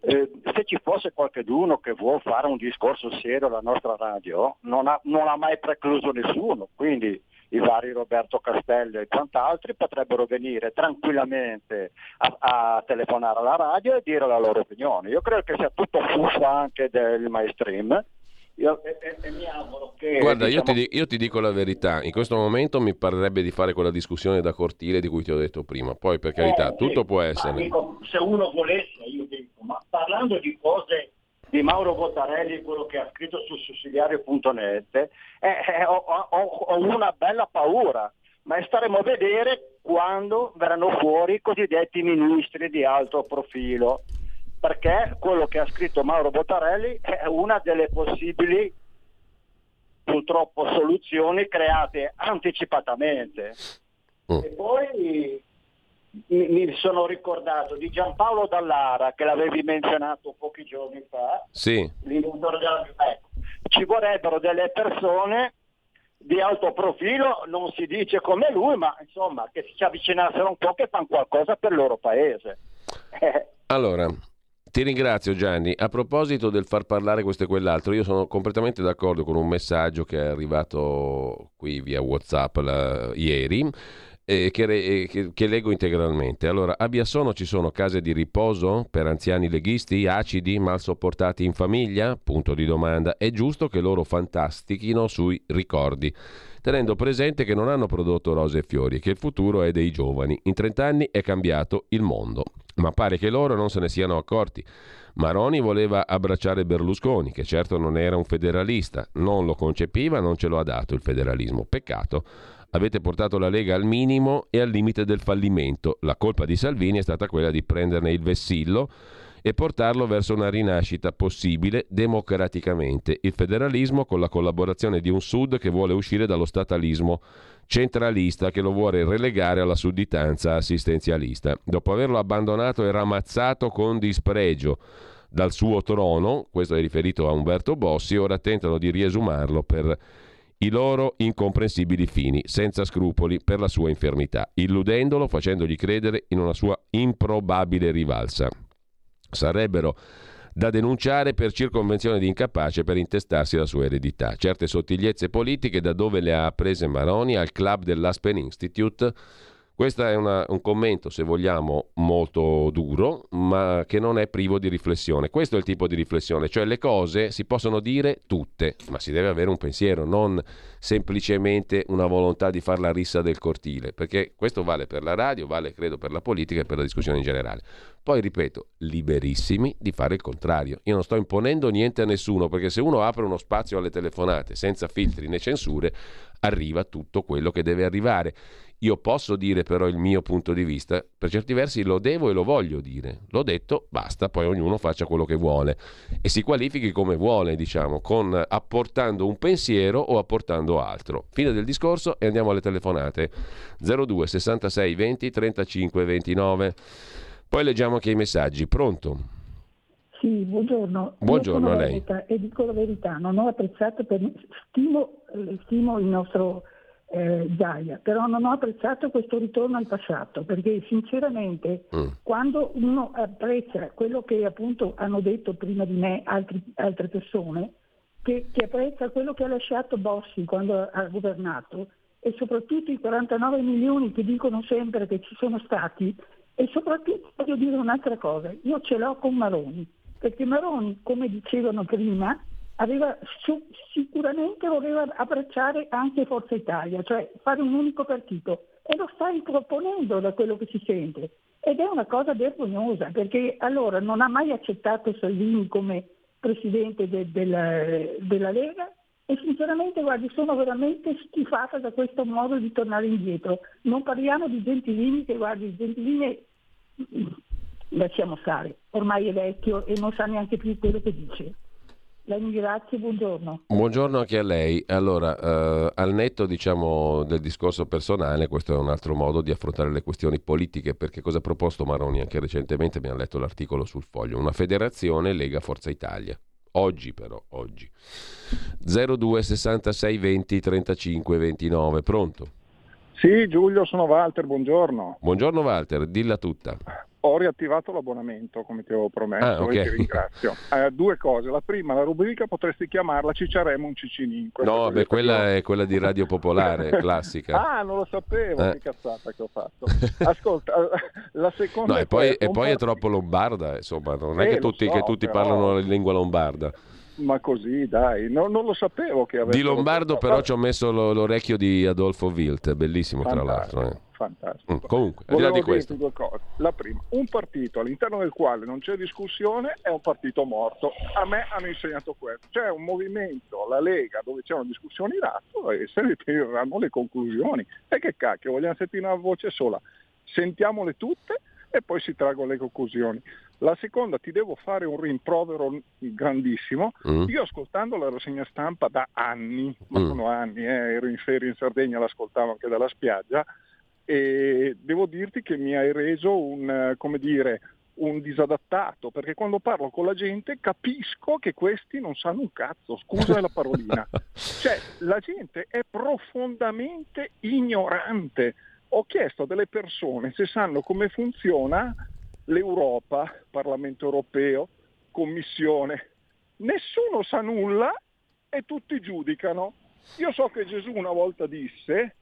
Eh, se ci fosse qualcuno che vuole fare un discorso serio alla nostra radio, non ha, non ha mai precluso nessuno, quindi i vari Roberto Castello e quant'altri potrebbero venire tranquillamente a, a telefonare alla radio e dire la loro opinione. Io credo che sia tutto fuffa anche del mainstream. Io- e, e- e mi auguro che... Guarda, io, diciamo, ti, di- io ti dico la verità, in questo momento mi parrebbe di fare quella discussione da cortile di cui ti ho detto prima, poi per carità, Eh, tutto sì, può essere. dico, se uno volesse, io parlando di cose di Mauro Bottarelli, quello che ha scritto su sussidiario.net, eh, eh, ho, ho- ho una bella paura, ma staremo a vedere quando verranno fuori i cosiddetti ministri di alto profilo, perché quello che ha scritto Mauro Bottarelli è una delle possibili purtroppo soluzioni create anticipatamente. Mm. E poi mi, sono ricordato di Giampaolo Dallara che l'avevi menzionato pochi giorni fa, Sì, della ecco, ci vorrebbero delle persone di alto profilo, non si dice come lui, ma insomma che si avvicinassero un po' che fanno qualcosa per il loro paese. <laughs> Allora, ti ringrazio Gianni. A proposito del far parlare questo e quell'altro, io sono completamente d'accordo con un messaggio che è arrivato qui via WhatsApp la- ieri. Eh, che, re- eh, che- che leggo integralmente. Allora, a Biassono ci sono case di riposo per anziani leghisti, acidi, mal sopportati in famiglia? Punto di domanda. È giusto che loro fantastichino sui ricordi, tenendo presente che non hanno prodotto rose e fiori e che il futuro è dei giovani. In 30 anni è cambiato il mondo, ma pare che loro non se ne siano accorti. Maroni voleva abbracciare Berlusconi, che certo non era un federalista, non lo concepiva, non ce lo ha dato il federalismo. Peccato. Avete portato la Lega al minimo e al limite del fallimento. La colpa di Salvini è stata quella di prenderne il vessillo e portarlo verso una rinascita possibile democraticamente. Il federalismo con la collaborazione di un Sud che vuole uscire dallo statalismo centralista che lo vuole relegare alla sudditanza assistenzialista. Dopo averlo abbandonato e ramazzato con dispregio dal suo trono, questo è riferito a Umberto Bossi, ora tentano di riesumarlo per i loro incomprensibili fini, senza scrupoli per la sua infermità, illudendolo facendogli credere in una sua improbabile rivalsa. Sarebbero da denunciare per circonvenzione di incapace per intestarsi la sua eredità. Certe sottigliezze politiche da dove le ha prese Maroni al club dell'Aspen Institute. Questo è una- un commento, se vogliamo, molto duro, ma che non è privo di riflessione. Questo è il tipo di riflessione, cioè le cose si possono dire tutte, ma si deve avere un pensiero, non semplicemente una volontà di fare la rissa del cortile, perché questo vale per la radio, vale credo per la politica e per la discussione in generale. Poi ripeto, liberissimi di fare il contrario. Io non sto imponendo niente a nessuno, perché se uno apre uno spazio alle telefonate senza filtri né censure, arriva tutto quello che deve arrivare. Io posso dire però il mio punto di vista, per certi versi lo devo e lo voglio dire. L'ho detto, basta, poi ognuno faccia quello che vuole e si qualifichi come vuole, diciamo, con apportando un pensiero o apportando altro. Fine del discorso e andiamo alle telefonate. 02 66 20 35 29. Poi leggiamo anche i messaggi. Pronto? Sì, buongiorno. Buongiorno a lei. E dico la verità, non ho apprezzato, per, stimo, eh, stimo il nostro eh, Zaia, però non ho apprezzato questo ritorno al passato, perché sinceramente Mm. quando uno apprezza quello che appunto hanno detto prima di me altri- altre persone, che, che apprezza quello che ha lasciato Bossi quando ha governato e soprattutto i 49 milioni che dicono sempre che ci sono stati e soprattutto voglio dire un'altra cosa, io ce l'ho con Maroni, perché Maroni, come dicevano prima, aveva sicuramente voleva abbracciare anche Forza Italia, cioè fare un unico partito e lo sta proponendo da quello che si sente ed è una cosa vergognosa perché allora non ha mai accettato Salvini come presidente de- della, della Lega e sinceramente guardi sono veramente schifata da questo modo di tornare indietro. Non parliamo di Gentilini che guardi Gentilini lasciamo stare, ormai è vecchio e non sa neanche più quello che dice. Ringrazio, buongiorno. Buongiorno anche a lei. Allora, eh, al netto diciamo, del discorso personale, questo è un altro modo di affrontare le questioni politiche, perché cosa ha proposto Maroni anche recentemente? Abbiamo letto l'articolo sul foglio, una federazione Lega Forza Italia. Oggi però, oggi. 02 66 20 35 29, pronto? Sì, Giulio, sono Walter, buongiorno. Buongiorno Walter, dilla tutta. Ho riattivato l'abbonamento come ti avevo promesso Ah, ok. e ti ringrazio. <laughs> Eh, due cose. La prima, la rubrica potresti chiamarla Cicciaremo un Cicinin. Questa No, beh, quella è quella di Radio Popolare, <laughs> classica. Ah, non lo sapevo, Eh. che cazzata che ho fatto. <laughs> Ascolta, la seconda No, è e poi, questa, e poi è troppo lombarda, insomma, non è Eh, che lo tutti, so, che tutti però- parlano la lingua lombarda. Ma così, dai, no- non lo sapevo che avesse... Di Lombardo però ci ho messo lo- l'orecchio di Adolfo Wilt, bellissimo tra l'altro. eh. Fantastico. Mm, Comunque, al di là di questo. due cose. La prima, un partito all'interno del quale non c'è discussione è un partito morto. A me hanno insegnato questo. C'è un movimento, la Lega, dove c'è una discussione in atto e se ne tireranno le conclusioni. E che cacchio, vogliamo sentire una voce sola. Sentiamole tutte e poi si traggono le conclusioni. La seconda, ti devo fare un rimprovero grandissimo. Mm. Io ascoltando la rassegna stampa da anni, ma Mm. sono anni, eh, ero in ferie in Sardegna, l'ascoltavo anche dalla spiaggia, e devo dirti che mi hai reso un, come dire, un disadattato, perché quando parlo con la gente capisco che questi non sanno un cazzo, scusa la parolina. <laughs> Cioè, la gente è profondamente ignorante. Ho chiesto a delle persone se sanno come funziona l'Europa, Parlamento europeo, Commissione. Nessuno sa nulla e tutti giudicano. Io so che Gesù una volta disse,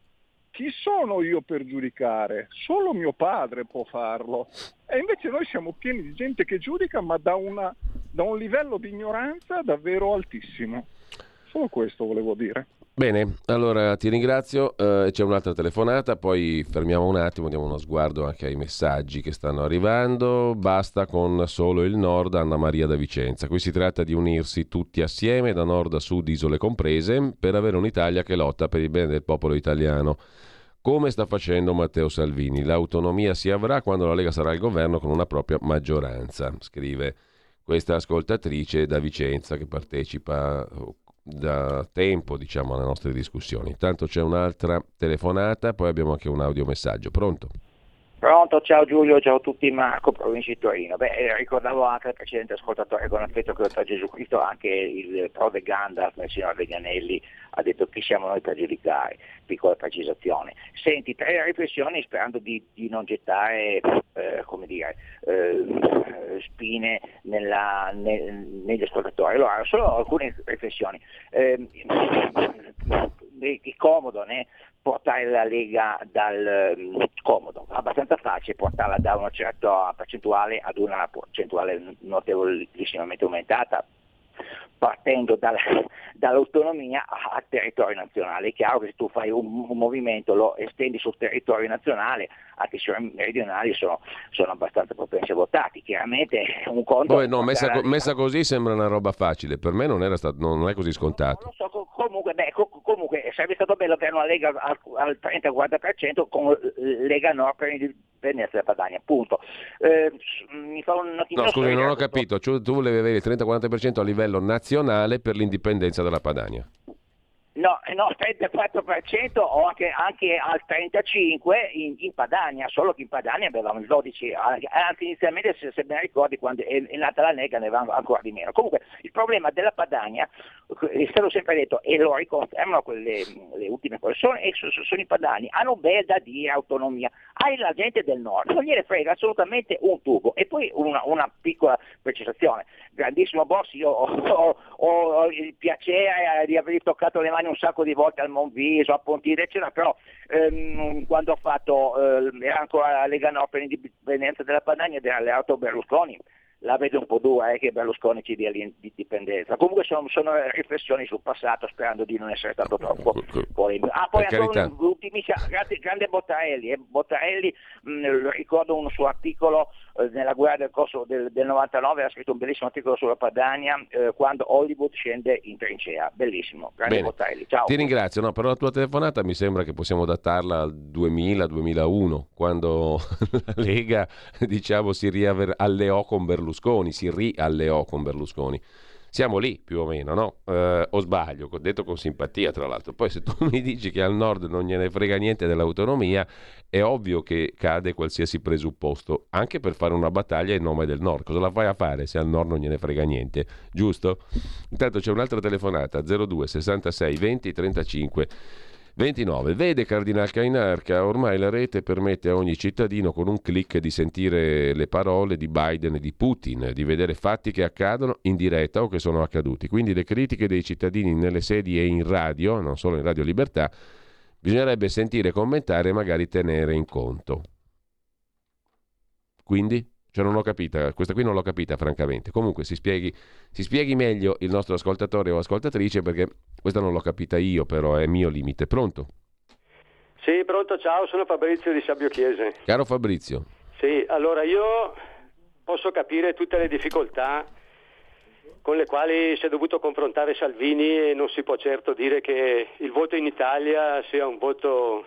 chi sono io per giudicare? Solo mio padre può farlo. E invece noi siamo pieni di gente che giudica, ma da, una- da un livello di ignoranza davvero altissimo. Solo questo volevo dire. Bene, allora ti ringrazio. eh, c'è un'altra telefonata, poi fermiamo un attimo, diamo uno sguardo anche ai messaggi che stanno arrivando. Basta con solo il nord, Anna Maria da Vicenza. Qui si tratta di unirsi tutti assieme, da nord a sud, isole comprese, per avere un'Italia che lotta per il bene del popolo italiano. Come sta facendo Matteo Salvini? L'autonomia si avrà quando la Lega sarà al governo con una propria maggioranza, scrive questa ascoltatrice da Vicenza che partecipa da tempo diciamo alle nostre discussioni. Intanto c'è un'altra telefonata, poi abbiamo anche un audiomessaggio. Pronto? Pronto, ciao Giulio, ciao a tutti, Marco, provincia di Torino. Beh, eh, ricordavo anche al precedente ascoltatore con affetto che oltre a Gesù Cristo anche il prode Gandalf, il signor Leganelli, ha detto chi siamo noi per giudicare, piccola precisazione. Senti, tre riflessioni sperando di, di non gettare, eh, come dire, eh, spine nella- ne- negli ascoltatori. Allora, solo alcune riflessioni. Eh, è comodo, né? Portare la Lega dal mm, comodo, abbastanza facile portarla da una certa percentuale ad una percentuale notevolissimamente aumentata, partendo dal- <laughs> dall'autonomia al territorio nazionale. È chiaro che se tu fai un, un movimento, lo estendi sul territorio nazionale, anche i meridionali sono, sono abbastanza propensi a votati. Chiaramente un conto... Poi no, messa, co- messa così sembra una roba facile, per me non, era stato, non è così scontato. non so, co- comunque, beh, co- comunque sarebbe stato bello avere una Lega al, al 30-40% con Lega Nord per l'indipendenza della Padania, punto. Eh, s- mi fa un attimo No, scusi, non ho capito, Cioè, tu volevi avere il 30-40% a livello nazionale per l'indipendenza della Padania. No, eh, no, 34% o anche, anche al 35% in, in Padania, solo che in Padania avevamo il 12%, anche- inizialmente se, se ben ricordi quando è, nata la Lega ne avevamo ancora di meno. Comunque il problema della Padania è stato sempre detto e lo riconfermano quelle le ultime persone, e so- so- sono i padani, hanno ben da dire autonomia, hai la gente del nord, non gliene frega assolutamente un tubo. E poi una, una piccola precisazione, grandissimo boss, io ho, ho- ho il piacere di aver toccato le mani un sacco di volte al Monviso, a Pontide, eccetera, però ehm, quando ho fatto, eh, era ancora la Lega Nord per l'indipendenza della Padania ed era alleato Berlusconi, la vedo un po' dura eh, che Berlusconi ci dia l'indipendenza. Comunque sono, sono riflessioni sul passato sperando di non essere stato troppo polemico. Ah, poi ancora carità. un'ultimissima, grande, grande Bottarelli, eh. Bottarelli mh, ricordo un suo articolo nella guerra del corso del, del 99, ha scritto un bellissimo articolo sulla Padania eh, quando Hollywood scende in trincea, bellissimo, grande. Bottarelli, ciao. Ti ringrazio, no, però la tua telefonata mi sembra che possiamo datarla al 2000-2001, quando <laughs> la Lega diciamo, si rialleò con Berlusconi, si rialleò con Berlusconi. Siamo lì più o meno, no? Eh, o sbaglio, detto con simpatia tra l'altro. Poi se tu <laughs> mi dici che al nord non gliene frega niente dell'autonomia, è ovvio che cade qualsiasi presupposto, anche per fare una battaglia in nome del nord. Cosa la vai a fare se al nord non gliene frega niente? Giusto? Intanto c'è un'altra telefonata, 02 66 20 35 29. Vede Cardinal Cainarca, ormai la rete permette a ogni cittadino con un clic di sentire le parole di Biden e di Putin, di vedere fatti che accadono in diretta o che sono accaduti. Quindi le critiche dei cittadini nelle sedi e in radio, non solo in Radio Libertà, bisognerebbe sentire, commentare e magari tenere in conto. Quindi Cioè non l'ho capita, questa qui non l'ho capita francamente. Comunque si spieghi, si spieghi meglio il nostro ascoltatore o ascoltatrice perché questa non l'ho capita io, però è mio limite. Pronto? Sì, pronto, ciao, sono Fabrizio di Sabio Chiese. Caro Fabrizio, Sì, allora io posso capire tutte le difficoltà con le quali si è dovuto confrontare Salvini e non si può certo dire che il voto in Italia sia un voto,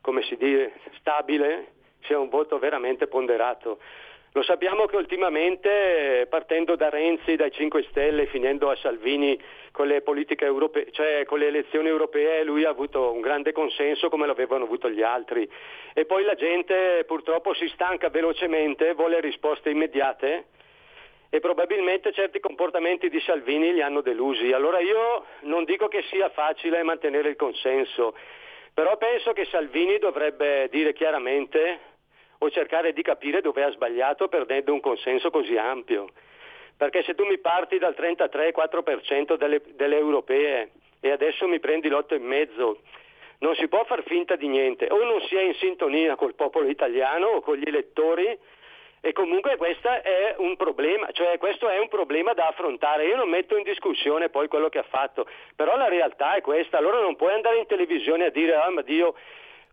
come si dice, stabile, sia un voto veramente ponderato. Lo sappiamo che ultimamente, eh, partendo da Renzi, dai 5 Stelle, finendo a Salvini con le politiche europee, cioè con le elezioni europee, lui ha avuto un grande consenso come lo avevano avuto gli altri. E poi la gente purtroppo si stanca velocemente, vuole risposte immediate e probabilmente certi comportamenti di Salvini li hanno delusi. Allora io non dico che sia facile mantenere il consenso, però penso che Salvini dovrebbe dire chiaramente o cercare di capire dove ha sbagliato perdendo un consenso così ampio. Perché se tu mi parti dal 33-4% delle, delle europee e adesso mi prendi l'8,5%, non si può far finta di niente, o non si è in sintonia col popolo italiano o con gli elettori e comunque questo è un problema, cioè questo è un problema da affrontare. Io non metto in discussione poi quello che ha fatto, però la realtà è questa. Allora non puoi andare in televisione a dire ah ma Dio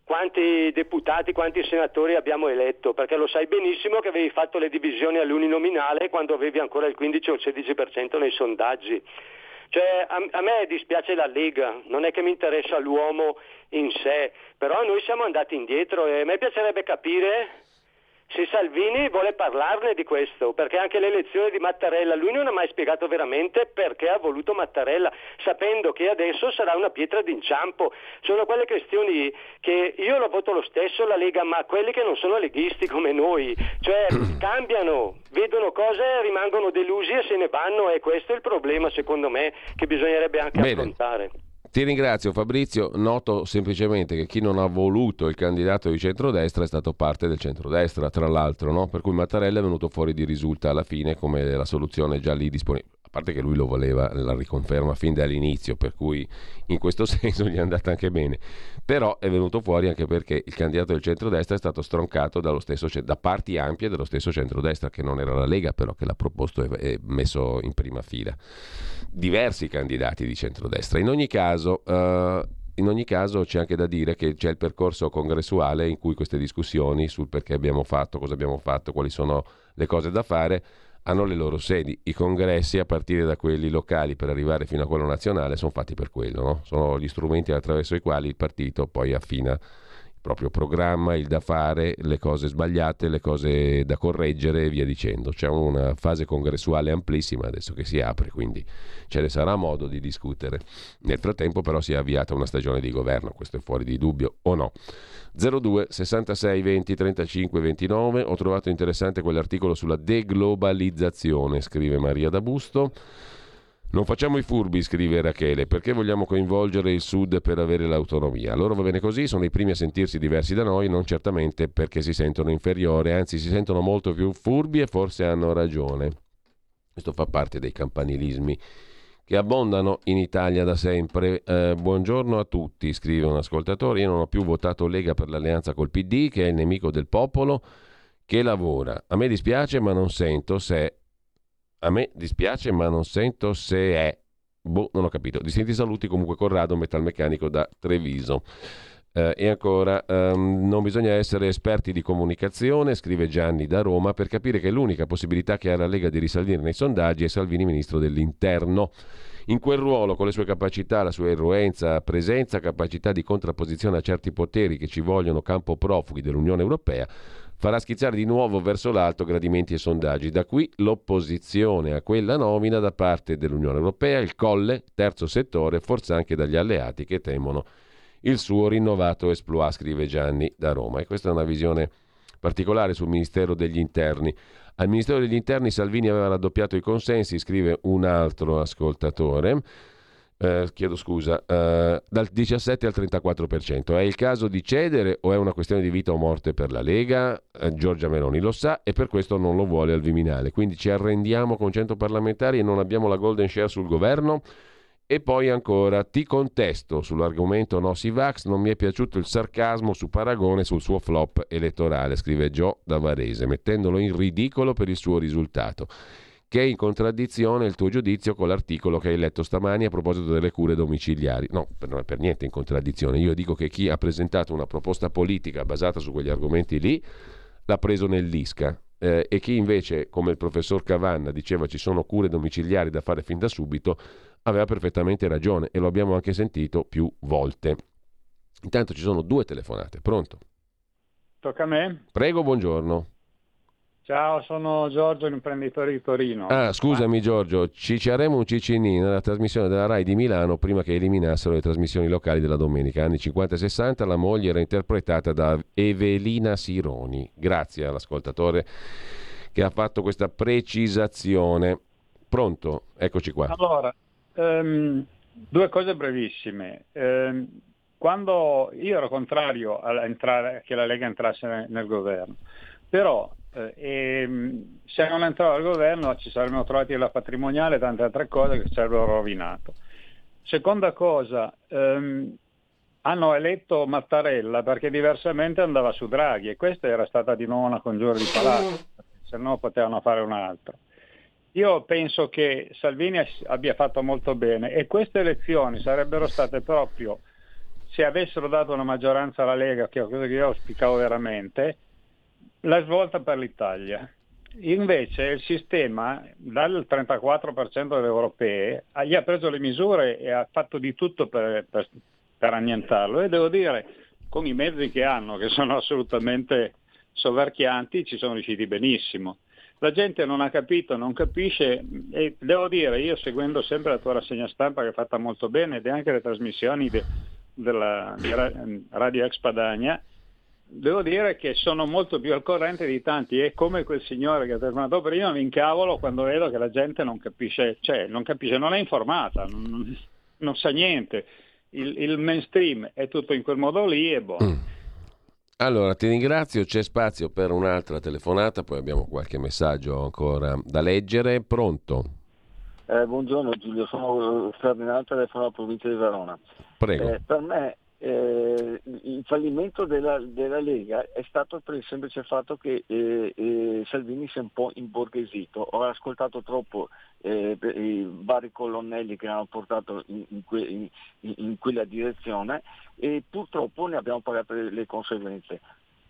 quanti deputati, quanti senatori abbiamo eletto, perché lo sai benissimo che avevi fatto le divisioni all'uninominale quando avevi ancora il 15 o il 16% nei sondaggi. Cioè, a, a me dispiace la Lega, non è che mi interessa l'uomo in sé, però noi siamo andati indietro e a me piacerebbe capire se Salvini vuole parlarne di questo, perché anche l'elezione di Mattarella, lui non ha mai spiegato veramente perché ha voluto Mattarella, sapendo che adesso sarà una pietra d'inciampo. Sono quelle questioni che io lo voto lo stesso la Lega, ma quelli che non sono leghisti come noi, cioè <clears throat> cambiano, vedono cose, rimangono delusi e se ne vanno e questo è il problema secondo me che bisognerebbe anche Bene. affrontare. Ti ringrazio Fabrizio, noto semplicemente che chi non ha voluto il candidato di centrodestra è stato parte del centrodestra, tra l'altro, no? per cui Mattarella è venuto fuori di risulta alla fine come la soluzione già lì disponibile. A parte che lui lo voleva, la riconferma fin dall'inizio, per cui in questo <laughs> senso gli è andata anche bene. Però è venuto fuori anche perché il candidato del centrodestra è stato stroncato stesso, da parti ampie dello stesso centrodestra, che non era la Lega, però che l'ha proposto e messo in prima fila diversi candidati di centrodestra. In ogni caso, eh, in ogni caso c'è anche da dire che c'è il percorso congressuale in cui queste discussioni sul perché abbiamo fatto, cosa abbiamo fatto, quali sono le cose da fare, hanno le loro sedi. I congressi, a partire da quelli locali per arrivare fino a quello nazionale, sono fatti per quello. no? Sono gli strumenti attraverso i quali il partito poi affina proprio programma, il da fare, le cose sbagliate, le cose da correggere e via dicendo. C'è una fase congressuale amplissima adesso che si apre, quindi ce ne sarà modo di discutere. Nel frattempo però si è avviata una stagione di governo, questo è fuori di dubbio o no. 02 66 20 35 29, ho trovato interessante quell'articolo sulla deglobalizzazione, scrive Maria da Busto. Non facciamo i furbi, scrive Rachele, perché vogliamo coinvolgere il Sud per avere l'autonomia. Loro va bene così, sono i primi a sentirsi diversi da noi, non certamente perché si sentono inferiori, anzi si sentono molto più furbi e forse hanno ragione. Questo fa parte dei campanilismi che abbondano in Italia da sempre. Eh, buongiorno a tutti, scrive un ascoltatore. Io non ho più votato Lega per l'alleanza col PD, che è il nemico del popolo che lavora. A me dispiace, ma non sento se a me dispiace, ma non sento se è. Boh, non ho capito. Distinti saluti comunque Corrado, metalmeccanico da Treviso. Eh, e ancora, ehm, non bisogna essere esperti di comunicazione, scrive Gianni da Roma, per capire che l'unica possibilità che ha la Lega di risalire nei sondaggi è Salvini ministro dell'Interno. In quel ruolo, con le sue capacità, la sua irruenza, presenza, capacità di contrapposizione a certi poteri che ci vogliono campo profughi dell'Unione Europea, farà schizzare di nuovo verso l'alto gradimenti e sondaggi. Da qui l'opposizione a quella nomina da parte dell'Unione Europea, il colle, terzo settore, forse anche dagli alleati che temono il suo rinnovato esploit, scrive Gianni da Roma. E questa è una visione particolare sul Ministero degli Interni. Al Ministero degli Interni Salvini aveva raddoppiato i consensi, scrive un altro ascoltatore. Eh, chiedo scusa, eh, dal 17 al 34%. È il caso di cedere o è una questione di vita o morte per la Lega? Eh, Giorgia Meloni lo sa e per questo non lo vuole al Viminale. Quindi ci arrendiamo con 100 parlamentari e non abbiamo la golden share sul governo? E poi ancora, ti contesto sull'argomento no si vax, non mi è piaciuto il sarcasmo su Paragone sul suo flop elettorale, scrive Gio da Varese, mettendolo in ridicolo per il suo risultato che è in contraddizione il tuo giudizio con l'articolo che hai letto stamani a proposito delle cure domiciliari. No, non è per niente in contraddizione. Io dico che chi ha presentato una proposta politica basata su quegli argomenti lì l'ha preso nell'isca. eh, e chi invece, come il professor Cavanna, diceva ci sono cure domiciliari da fare fin da subito, aveva perfettamente ragione e lo abbiamo anche sentito più volte. Intanto ci sono due telefonate. Pronto? Tocca a me? Prego, buongiorno. Ciao, sono Giorgio, l'imprenditore di Torino. Ah, scusami Giorgio, cicciaremo un Ciccinì nella trasmissione della RAI di Milano prima che eliminassero le trasmissioni locali della domenica. Anni 50 e 60 la moglie era interpretata da Evelina Sironi. Grazie all'ascoltatore che ha fatto questa precisazione. Pronto? Eccoci qua. Allora, ehm, due cose brevissime. Ehm, quando io ero contrario a entrare- che la Lega entrasse nel governo, però eh, ehm, se non entrava al governo ci saremmo trovati la patrimoniale e tante altre cose che ci avrebbero rovinato. Seconda cosa, ehm, hanno eletto Mattarella perché diversamente andava su Draghi e questa era stata di nuovo una congiura di palazzo, se no potevano fare un altro. Io penso che Salvini abbia fatto molto bene e queste elezioni sarebbero state proprio, se avessero dato una maggioranza alla Lega, che è cosa che io auspicavo veramente, la svolta per l'Italia. Invece il sistema, dal 34% delle europee, gli ha preso le misure e ha fatto di tutto per, per- per annientarlo e devo dire, con i mezzi che hanno, che sono assolutamente soverchianti, ci sono riusciti benissimo. La gente non ha capito, non capisce e devo dire, io seguendo sempre la tua rassegna stampa che è fatta molto bene ed anche le trasmissioni de- della Ra- Radio Ex Padania, devo dire che sono molto più al corrente di tanti e come quel signore che ha telefonato prima mi incavolo quando vedo che la gente non capisce, cioè non capisce, non è informata, non, non- sa niente. Il, il mainstream è tutto in quel modo lì e boh. Allora, ti ringrazio, c'è spazio per un'altra telefonata, poi abbiamo qualche messaggio ancora da leggere. Pronto? Eh, buongiorno Giulio, sono Ferdinando, telefono dalla provincia di Verona. Prego. Eh, per me eh, il fallimento della, della Lega è stato per il semplice fatto che eh, eh, Salvini si è un po' imborghesito. Ho ascoltato troppo eh, i vari colonnelli che hanno portato in, in que- in- in quella direzione e purtroppo ne abbiamo pagato le, le conseguenze.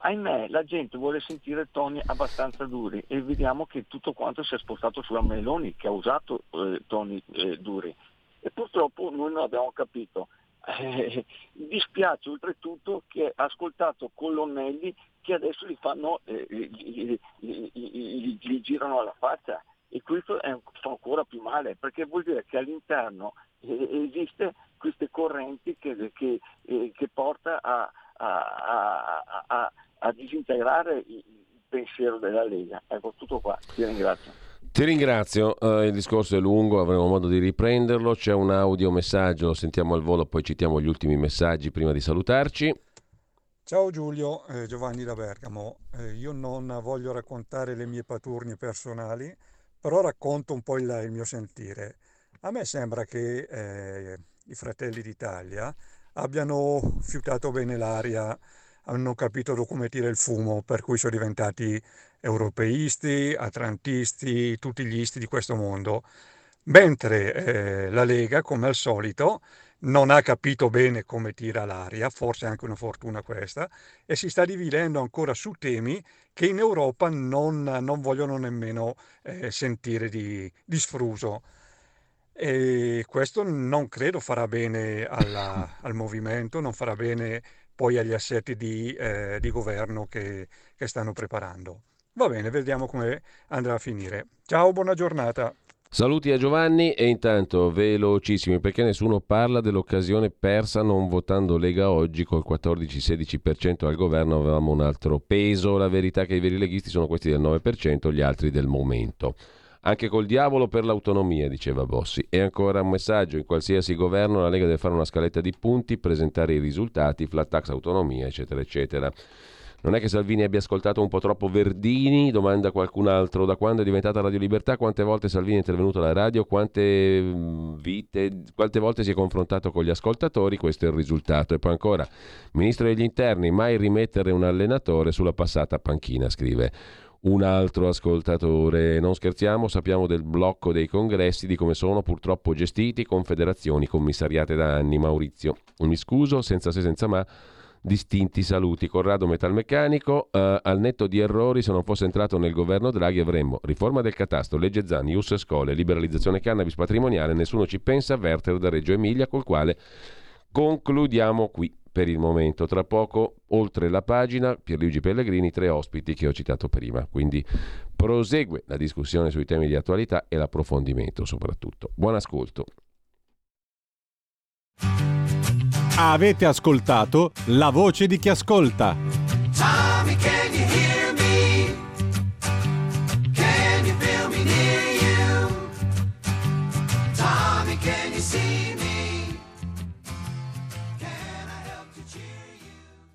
Ahimè, la gente vuole sentire toni abbastanza duri e vediamo che tutto quanto si è spostato sulla Meloni che ha usato eh, toni eh, duri. E purtroppo noi non abbiamo capito. Eh, dispiace oltretutto che ha ascoltato colonnelli che adesso gli fanno, eh, gli, gli- gli- gli girano alla faccia e questo è, fa ancora più male perché vuol dire che all'interno eh, esiste queste correnti che, che, eh, che porta a, a- a- a- disintegrare il pensiero della Lega. Ecco tutto qua, ti ringrazio. Ti ringrazio, eh, il discorso è lungo, avremo modo di riprenderlo, c'è un audio messaggio, lo sentiamo al volo, poi citiamo gli ultimi messaggi prima di salutarci. Ciao Giulio, eh, Giovanni da Bergamo. Eh, io non voglio raccontare le mie paturnie personali, però racconto un po' il, il mio sentire. A me sembra che eh, i Fratelli d'Italia abbiano fiutato bene l'aria, hanno capito tira il fumo, per cui sono diventati europeisti, atlantisti, tutti gli isti di questo mondo. Mentre eh, la Lega, come al solito, non ha capito bene come tira l'aria, forse anche una fortuna questa, e si sta dividendo ancora su temi che in Europa non, non vogliono nemmeno eh, sentire di, di sfruso. E questo non credo farà bene alla- al movimento, non farà bene poi agli assetti di, eh, di governo che, che stanno preparando. Va bene, vediamo come andrà a finire. Ciao, buona giornata. Saluti a Giovanni e intanto velocissimi perché nessuno parla dell'occasione persa non votando Lega oggi col 14-16% al governo avevamo un altro peso, la verità è che i veri leghisti sono questi del 9%, gli altri del momento. Anche col diavolo per l'autonomia, diceva Bossi. E ancora un messaggio, in qualsiasi governo la Lega deve fare una scaletta di punti, presentare i risultati, flat tax, autonomia, eccetera, eccetera. Non è che Salvini abbia ascoltato un po' troppo Verdini? Domanda qualcun altro. Da quando è diventata Radio Libertà? Quante volte Salvini è intervenuto alla radio? Quante, mm, vite, quante volte si è confrontato con gli ascoltatori? Questo è il risultato. E poi ancora, Ministro degli Interni, mai rimettere un allenatore sulla passata panchina, scrive un altro ascoltatore. Non scherziamo, sappiamo del blocco dei congressi, di come sono purtroppo gestiti con federazioni commissariate da anni. Maurizio, mi scuso, senza se senza ma distinti saluti. Corrado Metalmeccanico, eh, al netto di errori, se non fosse entrato nel governo Draghi avremmo riforma del catasto, legge Zanni, US Scole, liberalizzazione cannabis patrimoniale, nessuno ci pensa, Werther da Reggio Emilia, col quale concludiamo qui per il momento. Tra poco, oltre la pagina, Pierluigi Pellegrini, tre ospiti che ho citato prima. Quindi prosegue la discussione sui temi di attualità e l'approfondimento soprattutto. Buon ascolto. Avete ascoltato La voce di chi ascolta.